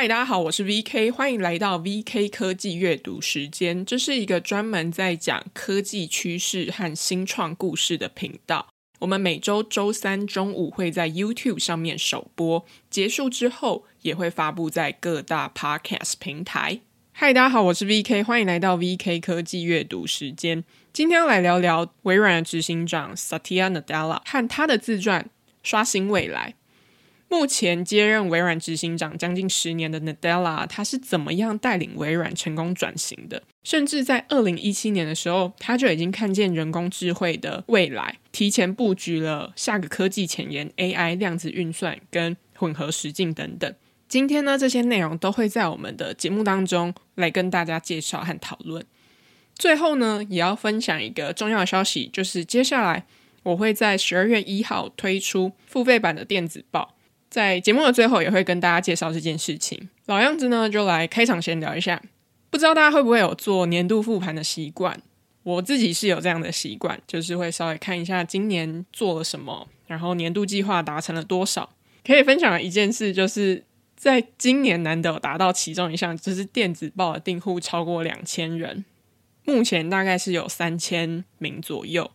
嗨，大家好，我是 VK，欢迎来到 VK 科技阅读时间。这是一个专门在讲科技趋势和新创故事的频道。我们每周周三中午会在 YouTube 上面首播，结束之后也会发布在各大 Podcast 平台。嗨，大家好，我是 VK，欢迎来到 VK 科技阅读时间。今天来聊聊微软的执行长 Satya Nadella 和他的自传《刷新未来》。目前接任微软执行长将近十年的 Nadella，他是怎么样带领微软成功转型的？甚至在二零一七年的时候，他就已经看见人工智慧的未来，提前布局了下个科技前沿 AI、量子运算跟混合实境等等。今天呢，这些内容都会在我们的节目当中来跟大家介绍和讨论。最后呢，也要分享一个重要的消息，就是接下来我会在十二月一号推出付费版的电子报。在节目的最后，也会跟大家介绍这件事情。老样子呢，就来开场闲聊一下。不知道大家会不会有做年度复盘的习惯？我自己是有这样的习惯，就是会稍微看一下今年做了什么，然后年度计划达成了多少。可以分享的一件事，就是在今年难得达到其中一项，就是电子报的订户超过两千人，目前大概是有三千名左右。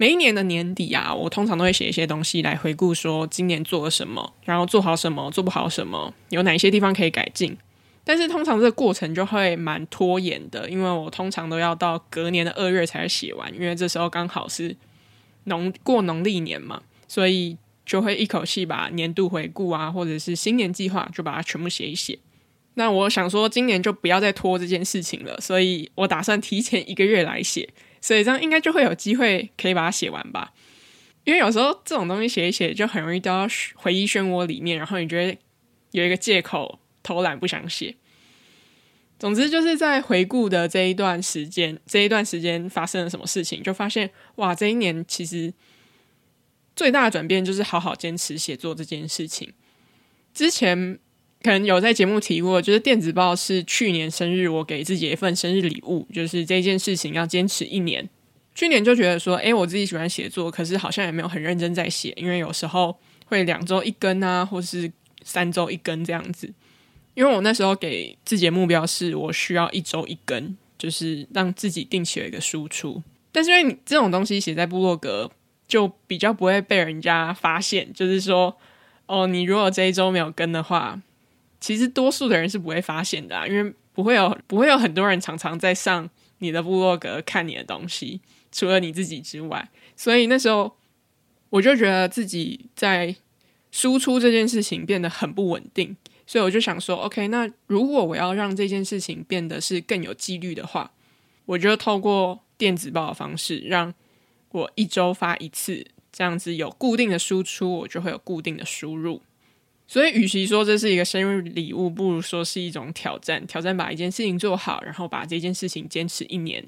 每一年的年底啊，我通常都会写一些东西来回顾，说今年做了什么，然后做好什么，做不好什么，有哪些地方可以改进。但是通常这个过程就会蛮拖延的，因为我通常都要到隔年的二月才写完，因为这时候刚好是农过农历年嘛，所以就会一口气把年度回顾啊，或者是新年计划就把它全部写一写。那我想说，今年就不要再拖这件事情了，所以我打算提前一个月来写。所以这样应该就会有机会可以把它写完吧，因为有时候这种东西写一写就很容易掉到回忆漩涡里面，然后你觉得有一个借口偷懒不想写。总之就是在回顾的这一段时间，这一段时间发生了什么事情，就发现哇，这一年其实最大的转变就是好好坚持写作这件事情。之前。可能有在节目提过，就是电子报是去年生日我给自己一份生日礼物，就是这件事情要坚持一年。去年就觉得说，诶，我自己喜欢写作，可是好像也没有很认真在写，因为有时候会两周一更啊，或是三周一更这样子。因为我那时候给自己的目标是我需要一周一更，就是让自己定期有一个输出。但是因为你这种东西写在部落格，就比较不会被人家发现，就是说，哦，你如果这一周没有更的话。其实多数的人是不会发现的啊，因为不会有不会有很多人常常在上你的部落格看你的东西，除了你自己之外。所以那时候我就觉得自己在输出这件事情变得很不稳定，所以我就想说，OK，那如果我要让这件事情变得是更有纪律的话，我就透过电子报的方式，让我一周发一次，这样子有固定的输出，我就会有固定的输入。所以，与其说这是一个生日礼物，不如说是一种挑战。挑战把一件事情做好，然后把这件事情坚持一年。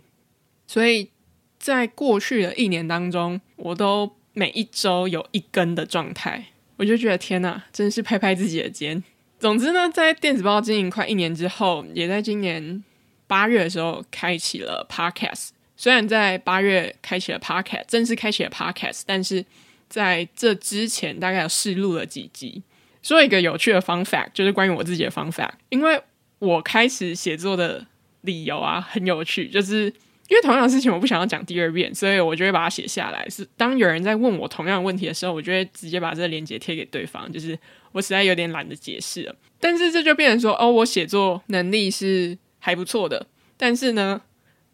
所以在过去的一年当中，我都每一周有一更的状态。我就觉得天哪，真是拍拍自己的肩。总之呢，在电子报经营快一年之后，也在今年八月的时候开启了 Podcast。虽然在八月开启了 Podcast，正式开启了 Podcast，但是在这之前大概有试录了几集。说一个有趣的 fun fact，就是关于我自己的 fun fact。因为我开始写作的理由啊，很有趣，就是因为同样的事情我不想要讲第二遍，所以我就会把它写下来。是当有人在问我同样的问题的时候，我就会直接把这个链接贴给对方。就是我实在有点懒得解释了，但是这就变成说，哦，我写作能力是还不错的，但是呢，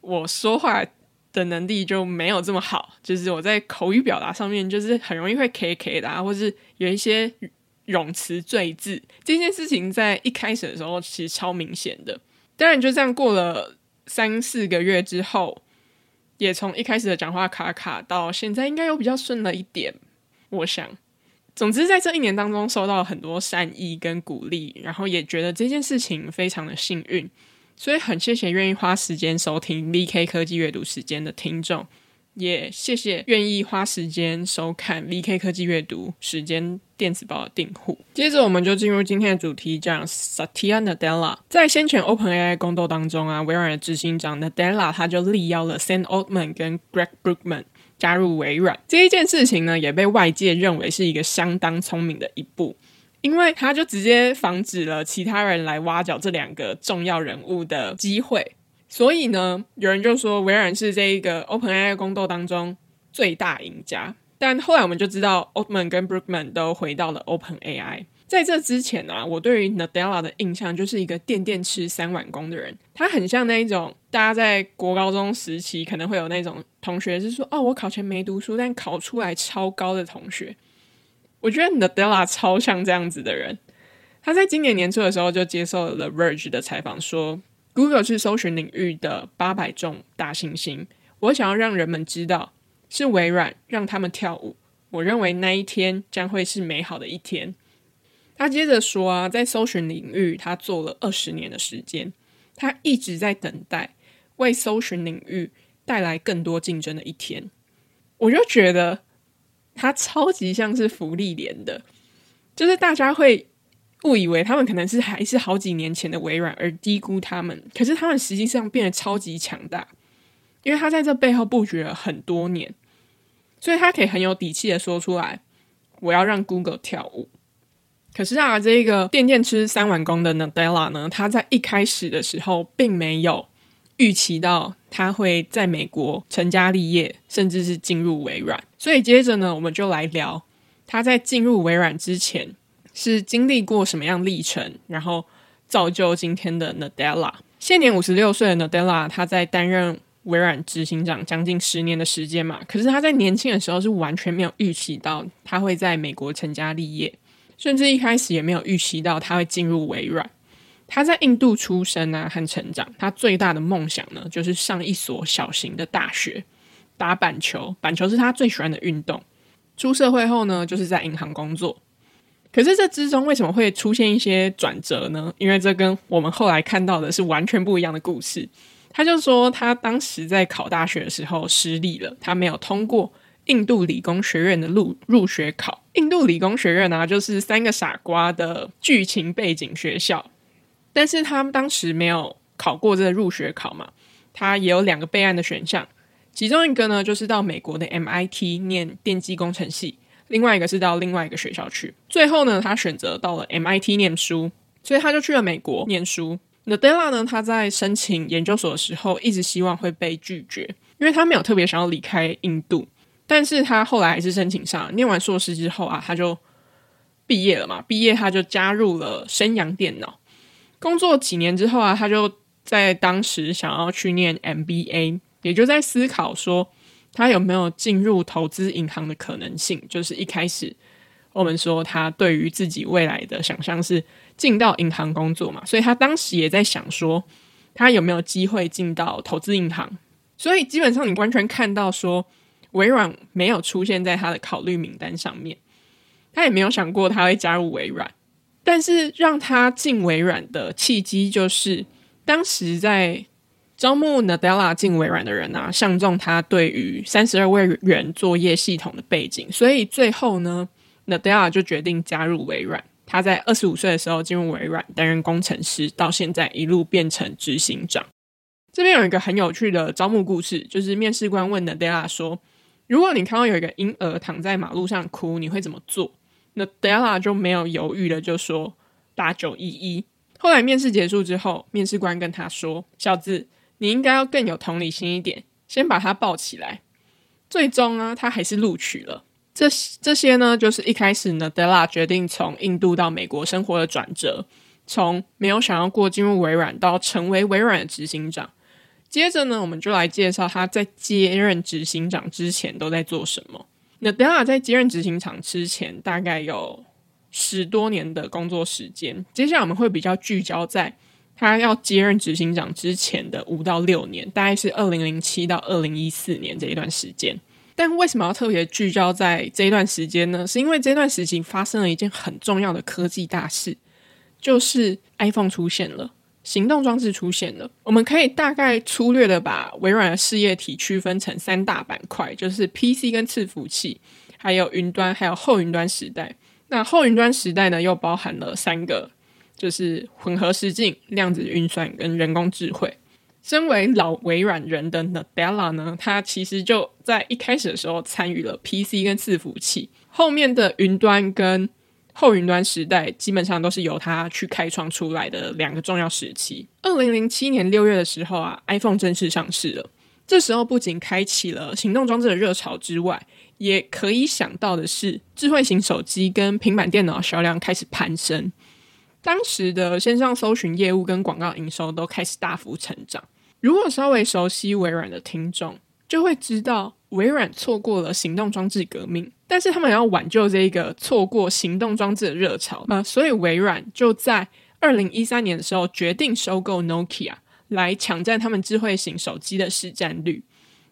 我说话的能力就没有这么好。就是我在口语表达上面，就是很容易会 K K 的啊，或是有一些。冗词赘字这件事情，在一开始的时候其实超明显的。当然，就这样过了三四个月之后，也从一开始的讲话卡卡到现在，应该又比较顺了一点。我想，总之在这一年当中，收到了很多善意跟鼓励，然后也觉得这件事情非常的幸运，所以很谢谢愿意花时间收听 VK 科技阅读时间的听众。也、谢谢愿意花时间收看 VK 科技阅读时间电子报的订户。接着，我们就进入今天的主题，讲 Satya Nadella。在先前 OpenAI 宫斗当中啊，微软的执行长 Nadella 他就力邀了 Sam Altman 跟 Greg Brookman 加入微软。这一件事情呢，也被外界认为是一个相当聪明的一步，因为他就直接防止了其他人来挖角这两个重要人物的机会。所以呢，有人就说微软是这一个 OpenAI 宫斗当中最大赢家。但后来我们就知道，Altman 跟 Brookman 都回到了 OpenAI。在这之前啊，我对于 Nadella 的印象就是一个电电吃三碗公的人。他很像那一种，大家在国高中时期可能会有那种同学是说：“哦，我考前没读书，但考出来超高的同学。”我觉得 Nadella 超像这样子的人。他在今年年初的时候就接受了 The Verge 的采访，说：“Google 是搜寻领域的八百种大猩猩。我想要让人们知道，是微软让他们跳舞。我认为那一天将会是美好的一天。”他接着说啊，在搜寻领域，他做了二十年的时间，他一直在等待为搜寻领域带来更多竞争的一天。我就觉得他超级像是福利连的，就是大家会误以为他们可能是还是好几年前的微软，而低估他们。可是他们实际上变得超级强大，因为他在这背后布局了很多年，所以他可以很有底气的说出来：“我要让 Google 跳舞。”可是啊，这个电电吃三碗公的 Nadella 呢，他在一开始的时候并没有预期到他会在美国成家立业，甚至是进入微软。所以接着呢，我们就来聊他在进入微软之前是经历过什么样历程，然后造就今天的 Nadella。现年五十六岁的 Nadella，他在担任微软执行长将近十年的时间嘛。可是他在年轻的时候是完全没有预期到他会在美国成家立业。甚至一开始也没有预期到他会进入微软。他在印度出生啊和成长，他最大的梦想呢，就是上一所小型的大学，打板球。板球是他最喜欢的运动。出社会后呢，就是在银行工作。可是这之中为什么会出现一些转折呢？因为这跟我们后来看到的是完全不一样的故事。他就说，他当时在考大学的时候失利了，他没有通过。印度理工学院的入入学考，印度理工学院呢、就是三个傻瓜的剧情背景学校，但是他们当时没有考过这个入学考嘛，他也有两个备案的选项，其中一个呢就是到美国的 MIT 念电机工程系，另外一个是到另外一个学校去，最后呢他选择到了 MIT 念书，所以他就去了美国念书。Nadella 呢，他在申请研究所的时候一直希望会被拒绝，因为他没有特别想要离开印度。但是他后来还是申请上，念完硕士之后啊，他就毕业了嘛。毕业他就加入了升阳电脑，工作几年之后啊，他就在当时想要去念 MBA，也就在思考说他有没有进入投资银行的可能性。就是一开始我们说他对于自己未来的想象是进到银行工作嘛，所以他当时也在想说他有没有机会进到投资银行。所以基本上你完全看到说。微软没有出现在他的考虑名单上面，他也没有想过他会加入微软。但是让他进微软的契机，就是当时在招募 Nadella 进微软的人啊，相中他对于三十二位元作业系统的背景，所以最后呢，Nadella 就决定加入微软。他在二十五岁的时候进入微软担任工程师，到现在一路变成执行长。这边有一个很有趣的招募故事，就是面试官问 Nadella 说。如果你看到有一个婴儿躺在马路上哭，你会怎么做？Nadella 就没有犹豫的就说打九一一。后来面试结束之后，面试官跟他说：“小子，你应该要更有同理心一点，先把他抱起来。”最终呢，他还是录取了。这这些呢，就是一开始 Nadella 决定从印度到美国生活的转折，从没有想要过进入微软到成为微软的执行长。接着呢，我们就来介绍他在接任执行长之前都在做什么。Nadella 在接任执行长之前，大概有十多年的工作时间。接下来我们会比较聚焦在他要接任执行长之前的五到六年，大概是二零零七到二零一四年这一段时间。但为什么要特别聚焦在这一段时间呢？是因为这段时期发生了一件很重要的科技大事，就是 iPhone 出现了。行动装置出现了，我们可以大概粗略的把微软的事业体区分成三大板块，就是 PC 跟伺服器，还有云端，还有后云端时代。那后云端时代呢，又包含了三个，就是混合实境、量子运算跟人工智慧。身为老微软人的 Nadella 呢，他其实就在一开始的时候参与了 PC 跟伺服器，后面的云端跟后云端时代基本上都是由他去开创出来的两个重要时期。二零零七年六月的时候啊，iPhone 正式上市了。这时候不仅开启了行动装置的热潮之外，也可以想到的是，智慧型手机跟平板电脑销量开始攀升。当时的线上搜寻业务跟广告营收都开始大幅成长。如果稍微熟悉微软的听众，就会知道微软错过了行动装置革命。但是他们要挽救这个错过行动装置的热潮，啊，所以微软就在二零一三年的时候决定收购 Nokia，来抢占他们智慧型手机的市占率。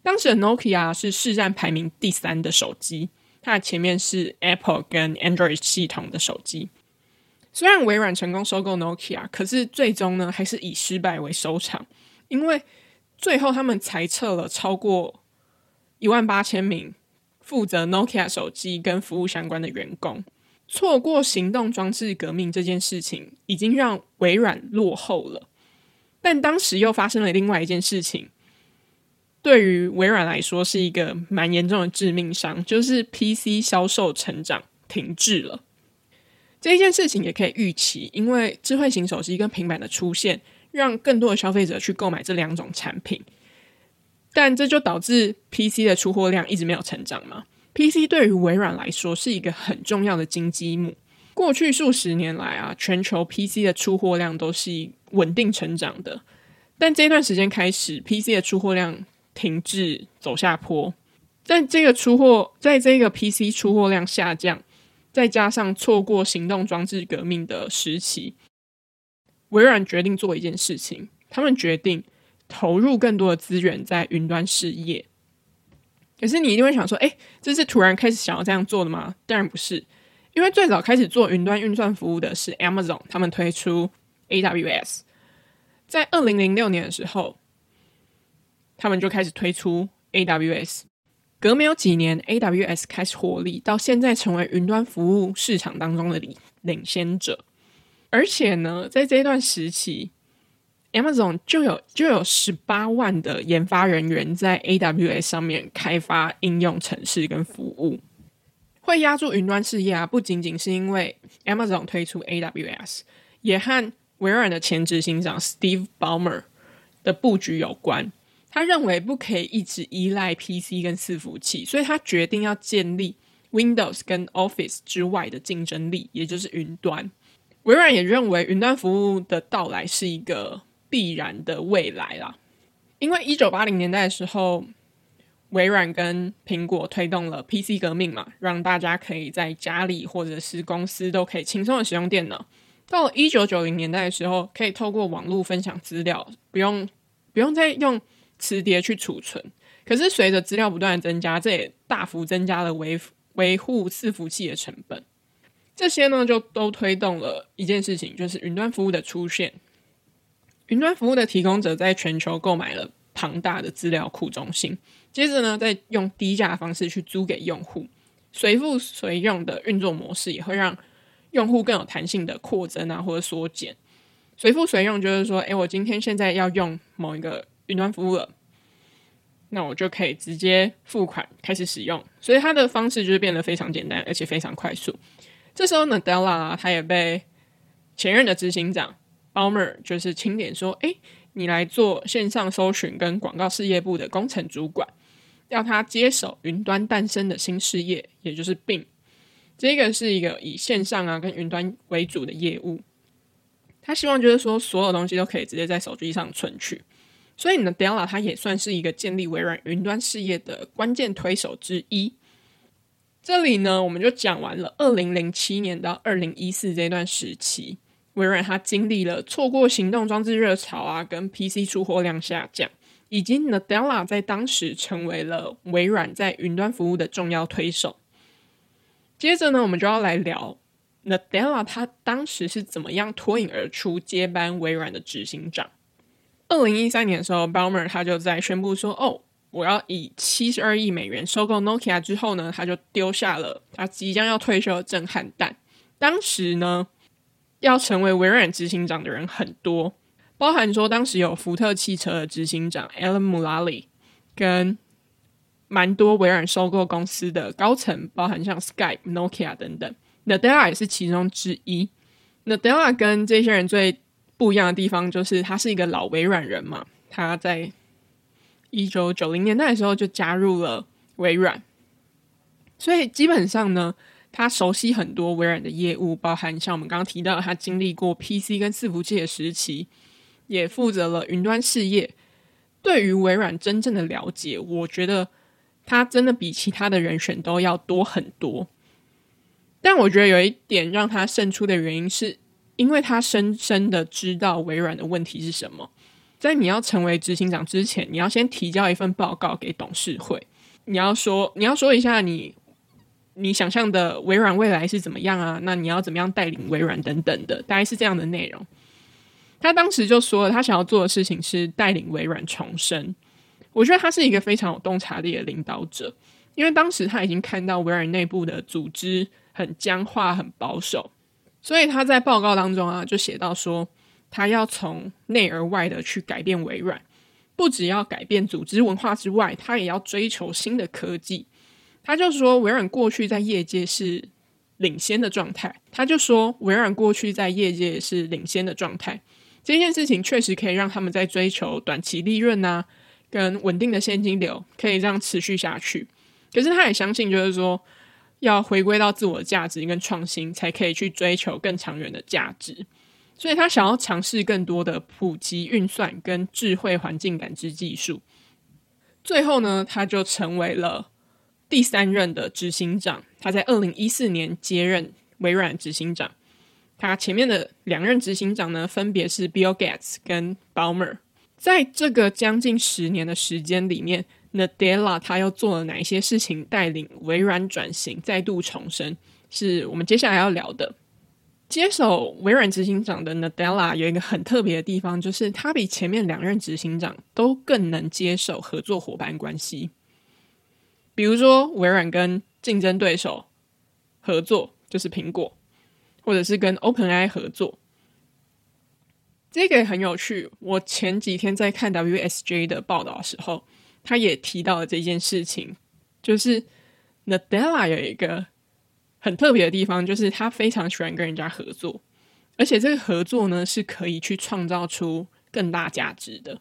当时的 Nokia 是市占排名第三的手机，它的前面是 Apple 跟 Android 系统的手机。虽然微软成功收购 Nokia，可是最终呢，还是以失败为收场，因为最后他们裁撤了超过一万八千名。负责 Nokia 手机跟服务相关的员工，错过行动装置革命这件事情，已经让微软落后了。但当时又发生了另外一件事情，对于微软来说是一个蛮严重的致命伤，就是 PC 销售成长停滞了。这件事情也可以预期，因为智慧型手机跟平板的出现，让更多的消费者去购买这两种产品。但这就导致 PC 的出货量一直没有成长嘛。PC 对于微软来说是一个很重要的金鸡母。过去数十年来啊，全球 PC 的出货量都是稳定成长的。但这段时间开始，PC 的出货量停滞走下坡。但这个出货，在这个 PC 出货量下降，再加上错过行动装置革命的时期，微软决定做一件事情，他们决定。投入更多的资源在云端事业，可是你一定会想说，哎，这是突然开始想要这样做的吗？当然不是，因为最早开始做云端运算服务的是 Amazon，他们推出 AWS，在二零零六年的时候，他们就开始推出 AWS，隔没有几年，AWS 开始获利，到现在成为云端服务市场当中的领领先者，而且呢，在这一段时期。Amazon 就有就有十八万的研发人员在 AWS 上面开发应用程式跟服务，会压住云端事业啊，不仅仅是因为 Amazon 推出 AWS，也和微软的前执行长 Steve Ballmer 的布局有关。他认为不可以一直依赖 PC 跟伺服器，所以他决定要建立 Windows 跟 Office 之外的竞争力，也就是云端。微软也认为云端服务的到来是一个。必然的未来啦，因为一九八零年代的时候，微软跟苹果推动了 PC 革命嘛，让大家可以在家里或者是公司都可以轻松的使用电脑。到了一九九零年代的时候，可以透过网络分享资料，不用不用再用磁碟去储存。可是随着资料不断的增加，这也大幅增加了维维护伺服器的成本。这些呢，就都推动了一件事情，就是云端服务的出现。云端服务的提供者在全球购买了庞大的资料库中心，接着呢，再用低价的方式去租给用户，随付随用的运作模式也会让用户更有弹性的扩增啊或者缩减。随付随用就是说，诶，我今天现在要用某一个云端服务了，那我就可以直接付款开始使用，所以它的方式就是变得非常简单，而且非常快速。这时候呢，Nadella，他也被前任的执行长。Balmer 就是钦点说：“哎，你来做线上搜寻跟广告事业部的工程主管，要他接手云端诞生的新事业，也就是 Bing。这个是一个以线上啊跟云端为主的业务。他希望就是说，所有东西都可以直接在手机上存取。所以呢，Nadella 他也算是一个建立微软云端事业的关键推手之一。这里呢，我们就讲完了二零零七年到二零一四这段时期。”微软它经历了错过行动装置热潮啊，跟 PC 出货量下降，以及 Nadella 在当时成为了微软在云端服务的重要推手。接着呢，我们就要来聊 Nadella 他当时是怎么样脱颖而出接班微软的执行长。二零一三年的时候 b a l m e r 他就在宣布说：“哦，我要以七十二亿美元收购 Nokia。”之后呢，他就丢下了他即将要退休的震撼弹。当时呢。要成为微软执行长的人很多，包含说当时有福特汽车的执行长 Alan Mulally，跟蛮多微软收购公司的高层，包含像 Skype、Nokia 等等，Nadella 也是其中之一。Nadella 跟这些人最不一样的地方，就是他是一个老微软人嘛，他在一九九零年代的时候就加入了微软，所以基本上呢，他熟悉很多微软的业务，包含像我们刚刚提到，他经历过 PC 跟伺服器的时期，也负责了云端事业。对于微软真正的了解，我觉得他真的比其他的人选都要多很多。但我觉得有一点让他胜出的原因，是因为他深深的知道微软的问题是什么。在你要成为执行长之前，你要先提交一份报告给董事会，你要说你要说一下你你想象的微软未来是怎么样啊？那你要怎么样带领微软等等的，大概是这样的内容。他当时就说了，他想要做的事情是带领微软重生。我觉得他是一个非常有洞察力的领导者，因为当时他已经看到微软内部的组织。很僵化，很保守，所以他在报告当中啊，就写到说，他要从内而外的去改变微软，不只要改变组织文化之外，他也要追求新的科技。他就说，微软过去在业界是领先的状态，他就说，微软过去在业界是领先的状态。这件事情确实可以让他们在追求短期利润啊，跟稳定的现金流，可以这样持续下去。可是他也相信，就是说。要回归到自我价值跟创新，才可以去追求更长远的价值。所以他想要尝试更多的普及运算跟智慧环境感知技术。最后呢，他就成为了第三任的执行长。他在二零一四年接任微软执行长。他前面的两任执行长呢，分别是 Bill Gates 跟 Ballmer。在这个将近十年的时间里面。Nadella 他又做了哪一些事情，带领微软转型、再度重生，是我们接下来要聊的。接手微软执行长的 Nadella 有一个很特别的地方，就是他比前面两任执行长都更能接受合作伙伴关系。比如说，微软跟竞争对手合作，就是苹果，或者是跟 OpenAI 合作，这个也很有趣。我前几天在看 WSJ 的报道的时候。他也提到了这件事情，就是 Nadella 有一个很特别的地方，就是他非常喜欢跟人家合作，而且这个合作呢是可以去创造出更大价值的。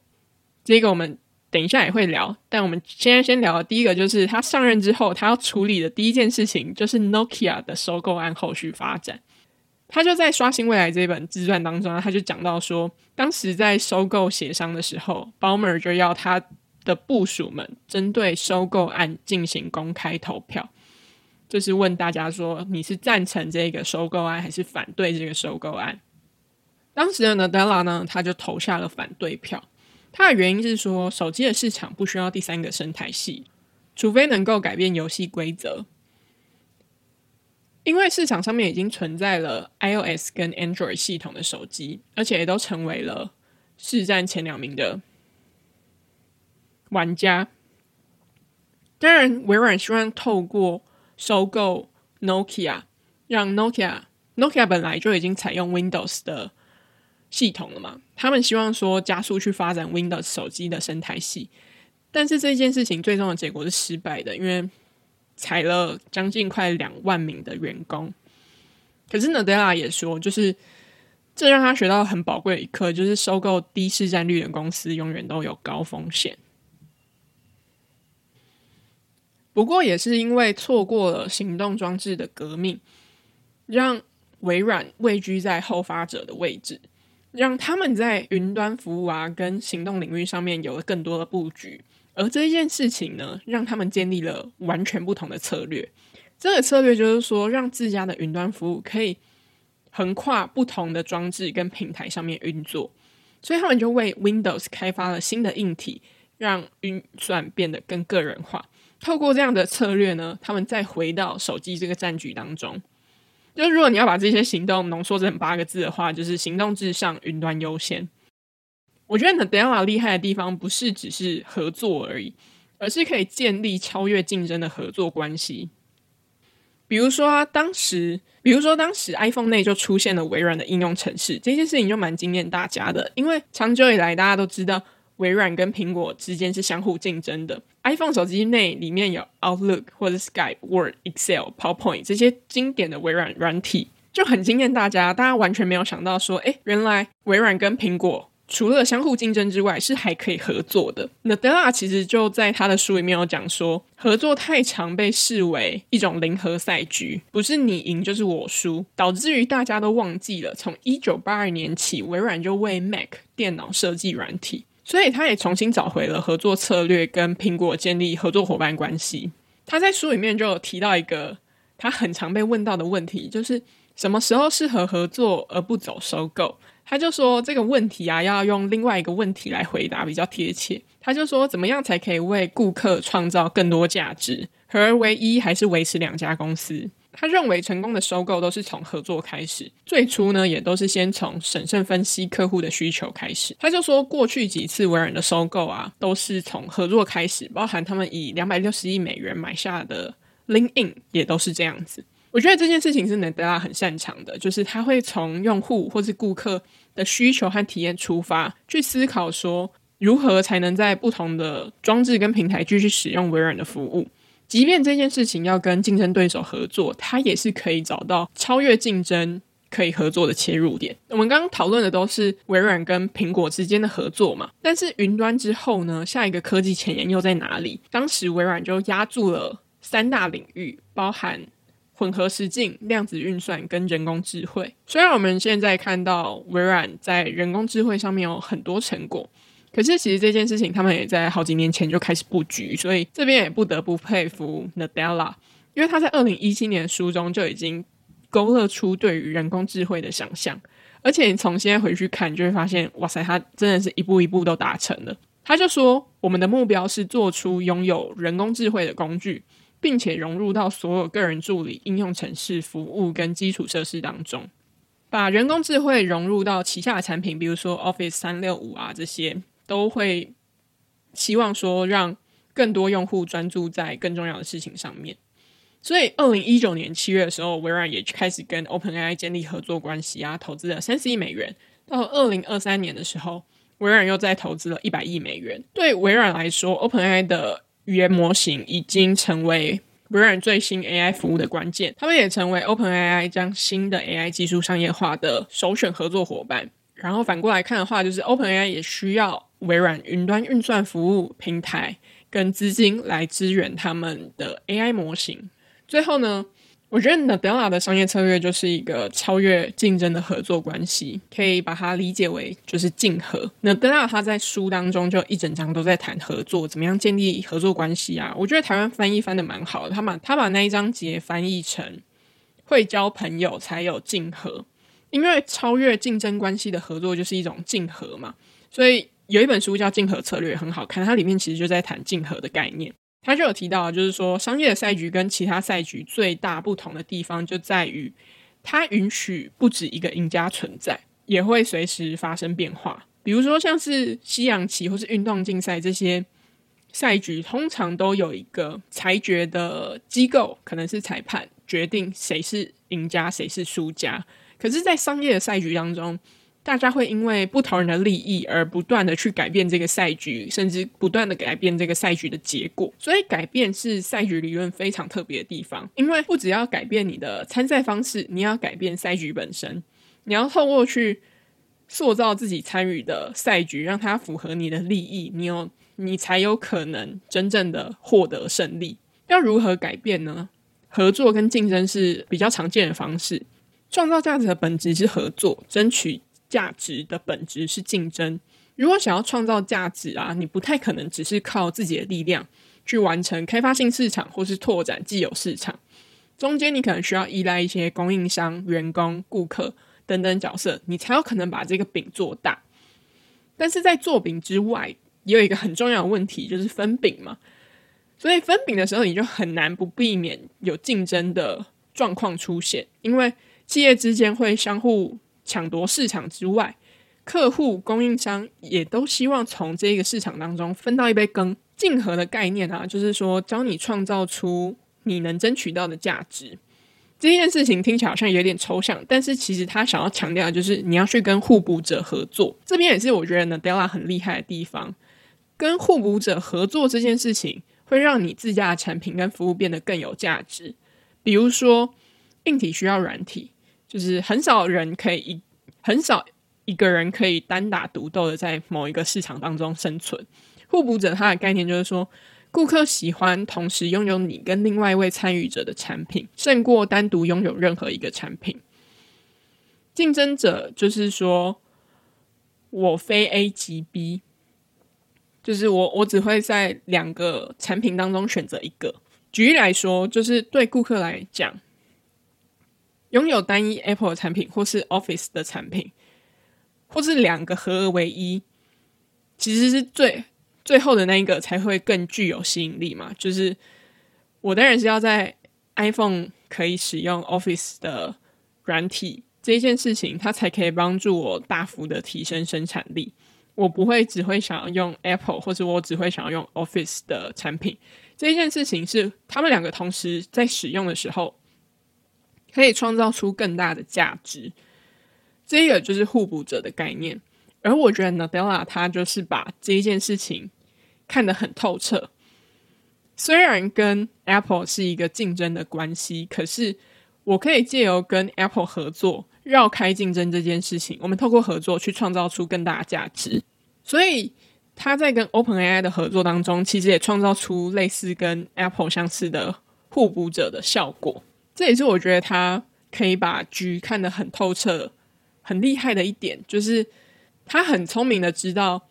这个我们等一下也会聊，但我们现在先聊的第一个，就是他上任之后，他要处理的第一件事情，就是 Nokia 的收购案后续发展。他就在《刷新未来》这本自传当中，他就讲到说，当时在收购协商的时候，Balmer 就要他。的部署们针对收购案进行公开投票，就是问大家说，你是赞成这个收购案还是反对这个收购案？当时的 Nadella 呢，他就投下了反对票。他的原因是说，手机的市场不需要第三个生态系，除非能够改变游戏规则。因为市场上面已经存在了 iOS 跟 Android 系统的手机，而且也都成为了市占前两名的。玩家，当然，微软希望透过收购 Nokia，让 Nokia Nokia 本来就已经采用 Windows 的系统了嘛，他们希望说加速去发展 Windows 手机的生态系，但是这件事情最终的结果是失败的，因为裁了将近快两万名的员工。可是 Nadella 也说，就是这让他学到很宝贵的一课，就是收购低市占率的公司永远都有高风险。不过也是因为错过了行动装置的革命，让微软位居在后发者的位置，让他们在云端服务啊跟行动领域上面有了更多的布局。而这件事情呢，让他们建立了完全不同的策略。这个策略就是说，让自家的云端服务可以横跨不同的装置跟平台上面运作。所以他们就为 Windows 开发了新的硬体，让运算变得更个人化。透过这样的策略呢，他们再回到手机这个战局当中。就是如果你要把这些行动浓缩成八个字的话，就是行动至上，云端优先。我觉得 Nadella 厉害的地方不是只是合作而已，而是可以建立超越竞争的合作关系。比如说啊，当时，比如说当时 iPhone 内就出现了微软的应用程式，这件事情就蛮惊艳大家的，因为长久以来大家都知道。微软跟苹果之间是相互竞争的。iPhone 手机内里面有 Outlook 或者 Skype、Word、Excel、PowerPoint 这些经典的微软软体，就很惊艳大家。大家完全没有想到说，诶，原来微软跟苹果。除了相互竞争之外，是还可以合作的。Nadella 其实就在他的书里面有讲说，合作太常被视为一种零和赛局，不是你赢就是我输，导致于大家都忘记了，从一九八二年起，微软就为 Mac 电脑设计软体，所以他也重新找回了合作策略，跟苹果建立合作伙伴关系。他在书里面就有提到一个他很常被问到的问题，就是什么时候适合合作而不走收购？他就说这个问题啊，要用另外一个问题来回答比较贴切。他就说，怎么样才可以为顾客创造更多价值？合而为一还是维持两家公司？他认为成功的收购都是从合作开始，最初呢也都是先从审慎分析客户的需求开始。他就说，过去几次微软的收购啊，都是从合作开始，包含他们以两百六十亿美元买下的 LinkedIn 也都是这样子。我觉得这件事情是 Nadella 很擅长的，就是他会从用户或是顾客的需求和体验出发，去思考说如何才能在不同的装置跟平台继续使用微软的服务。即便这件事情要跟竞争对手合作，他也是可以找到超越竞争可以合作的切入点。我们刚刚讨论的都是微软跟苹果之间的合作嘛，但是云端之后呢？下一个科技前沿又在哪里？当时微软就压住了三大领域，包含。混合实境、量子运算跟人工智慧。虽然我们现在看到微软在人工智慧上面有很多成果，可是其实这件事情他们也在好几年前就开始布局，所以这边也不得不佩服 Nadella，因为他在二零一七年书中就已经勾勒出对于人工智慧的想象，而且你从现在回去看，就会发现，哇塞，他真的是一步一步都达成了。他就说，我们的目标是做出拥有人工智慧的工具。并且融入到所有个人助理、应用程式、服务跟基础设施当中，把人工智慧融入到旗下的产品，比如说 Office 三六五啊，这些都会希望说让更多用户专注在更重要的事情上面。所以，二零一九年七月的时候，微软也开始跟 OpenAI 建立合作关系啊，投资了三十亿美元。到二零二三年的时候，微软又再投资了一百亿美元。对微软来说，OpenAI 的语言模型已经成为微软最新 AI 服务的关键，他们也成为 OpenAI 将新的 AI 技术商业化的首选合作伙伴。然后反过来看的话，就是 OpenAI 也需要微软云端运算服务平台跟资金来支援他们的 AI 模型。最后呢，我觉得 Nadella 的商业策略就是一个超越竞争的合作关系，可以把它理解为就是竞合。Nadella 他在书当中就一整章都在谈合作，怎么样建立合作关系啊？我觉得台湾翻译翻得蛮好的，他把他把那一章节翻译成会交朋友才有竞合，因为超越竞争关系的合作就是一种竞合嘛。所以有一本书叫《竞合策略》，很好看，它里面其实就在谈竞合的概念。他就有提到，就是说商业的赛局跟其他赛局最大不同的地方就在于，它允许不止一个赢家存在，也会随时发生变化。比如说像是西洋棋或是运动竞赛这些赛局，通常都有一个裁决的机构，可能是裁判决定谁是赢家，谁是输家。可是，在商业的赛局当中，大家会因为不同人的利益而不断的去改变这个赛局，甚至不断的改变这个赛局的结果。所以，改变是赛局理论非常特别的地方，因为不只要改变你的参赛方式，你要改变赛局本身，你要透过去塑造自己参与的赛局，让它符合你的利益，你有你才有可能真正的获得胜利。要如何改变呢？合作跟竞争是比较常见的方式，创造价值的本质是合作，争取。价值的本质是竞争。如果想要创造价值啊，你不太可能只是靠自己的力量去完成开发新市场或是拓展既有市场。中间你可能需要依赖一些供应商、员工、顾客等等角色，你才有可能把这个饼做大。但是在做饼之外，也有一个很重要的问题，就是分饼嘛。所以分饼的时候，你就很难不避免有竞争的状况出现，因为企业之间会相互。抢夺市场之外，客户、供应商也都希望从这个市场当中分到一杯羹。竞合的概念啊，就是说教你创造出你能争取到的价值。这件事情听起来好像有点抽象，但是其实他想要强调的就是你要去跟互补者合作。这边也是我觉得 Nadella 很厉害的地方。跟互补者合作这件事情，会让你自家的产品跟服务变得更有价值。比如说，硬体需要软体，就是很少人可以一很少一个人可以单打独斗的在某一个市场当中生存。互补者它的概念就是说，顾客喜欢同时拥有你跟另外一位参与者的产品，胜过单独拥有任何一个产品。竞争者就是说，我非 A 即 B，就是我我只会在两个产品当中选择一个。举例来说，就是对顾客来讲，拥有单一 Apple 的产品，或是 Office 的产品，或是两个合而为一，其实是最。最后的那一个才会更具有吸引力嘛？就是我当然是要在 iPhone 可以使用 Office 的软体这一件事情，它才可以帮助我大幅的提升生产力。我不会只会想要用 Apple，或者我只会想要用 Office 的产品。这一件事情是他们两个同时在使用的时候，可以创造出更大的价值。这个就是互补者的概念。而我觉得 Nadella 他就是把这一件事情看得很透彻。虽然跟 Apple 是一个竞争的关系，可是我可以借由跟 Apple 合作，绕开竞争这件事情。我们透过合作去创造出更大的价值。所以他在跟 OpenAI 的合作当中，其实也创造出类似跟 Apple 相似的互补者的效果。这也是我觉得他可以把局看得很透彻、很厉害的一点，就是。他很聪明的知道，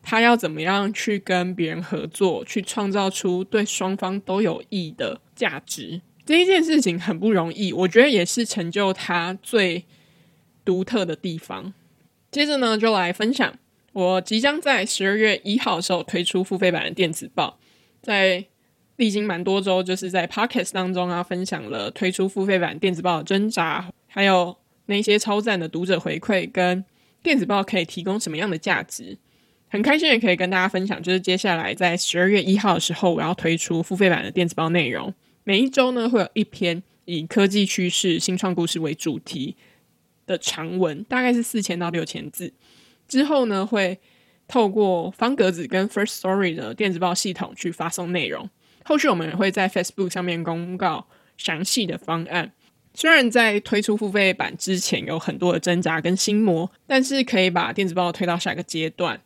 他要怎么样去跟别人合作，去创造出对双方都有益的价值。这一件事情很不容易，我觉得也是成就他最独特的地方。接着呢，就来分享我即将在十二月一号的时候推出付费版的电子报，在历经蛮多周，就是在 Podcast 当中啊，分享了推出付费版电子报的挣扎，还有那些超赞的读者回馈跟。电子报可以提供什么样的价值？很开心也可以跟大家分享，就是接下来在十二月一号的时候，我要推出付费版的电子报内容。每一周呢，会有一篇以科技趋势、新创故事为主题的长文，大概是四千到六千字。之后呢，会透过方格子跟 First Story 的电子报系统去发送内容。后续我们也会在 Facebook 上面公告详细的方案。虽然在推出付费版之前有很多的挣扎跟心魔，但是可以把电子报推到下一个阶段。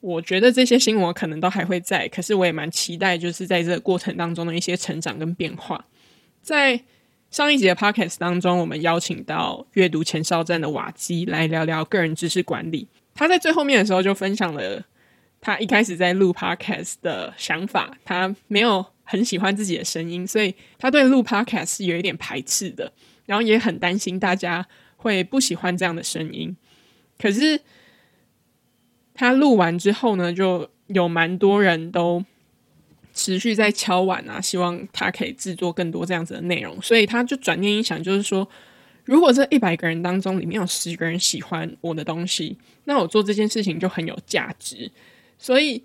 我觉得这些心魔可能都还会在，可是我也蛮期待，就是在这个过程当中的一些成长跟变化。在上一集的 Podcast 当中，我们邀请到阅读前哨站的瓦基来聊聊个人知识管理。他在最后面的时候就分享了他一开始在录 Podcast 的想法，他没有。很喜欢自己的声音，所以他对录 Podcast 是有一点排斥的，然后也很担心大家会不喜欢这样的声音。可是他录完之后呢，就有蛮多人都持续在敲碗啊，希望他可以制作更多这样子的内容。所以他就转念一想，就是说，如果这一百个人当中里面有十个人喜欢我的东西，那我做这件事情就很有价值。所以。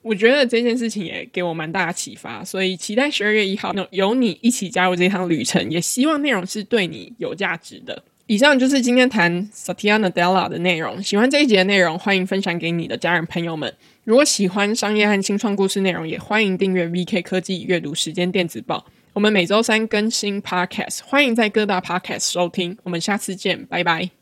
我觉得这件事情也给我蛮大的启发，所以期待十二月一号有你一起加入这趟旅程，也希望内容是对你有价值的。以上就是今天谈 Satya Nadella 的内容。喜欢这一集的内容，欢迎分享给你的家人朋友们。如果喜欢商业和新创故事内容，也欢迎订阅 VK 科技阅读时间电子报。我们每周三更新 Podcast，欢迎在各大 Podcast 收听。我们下次见，拜拜。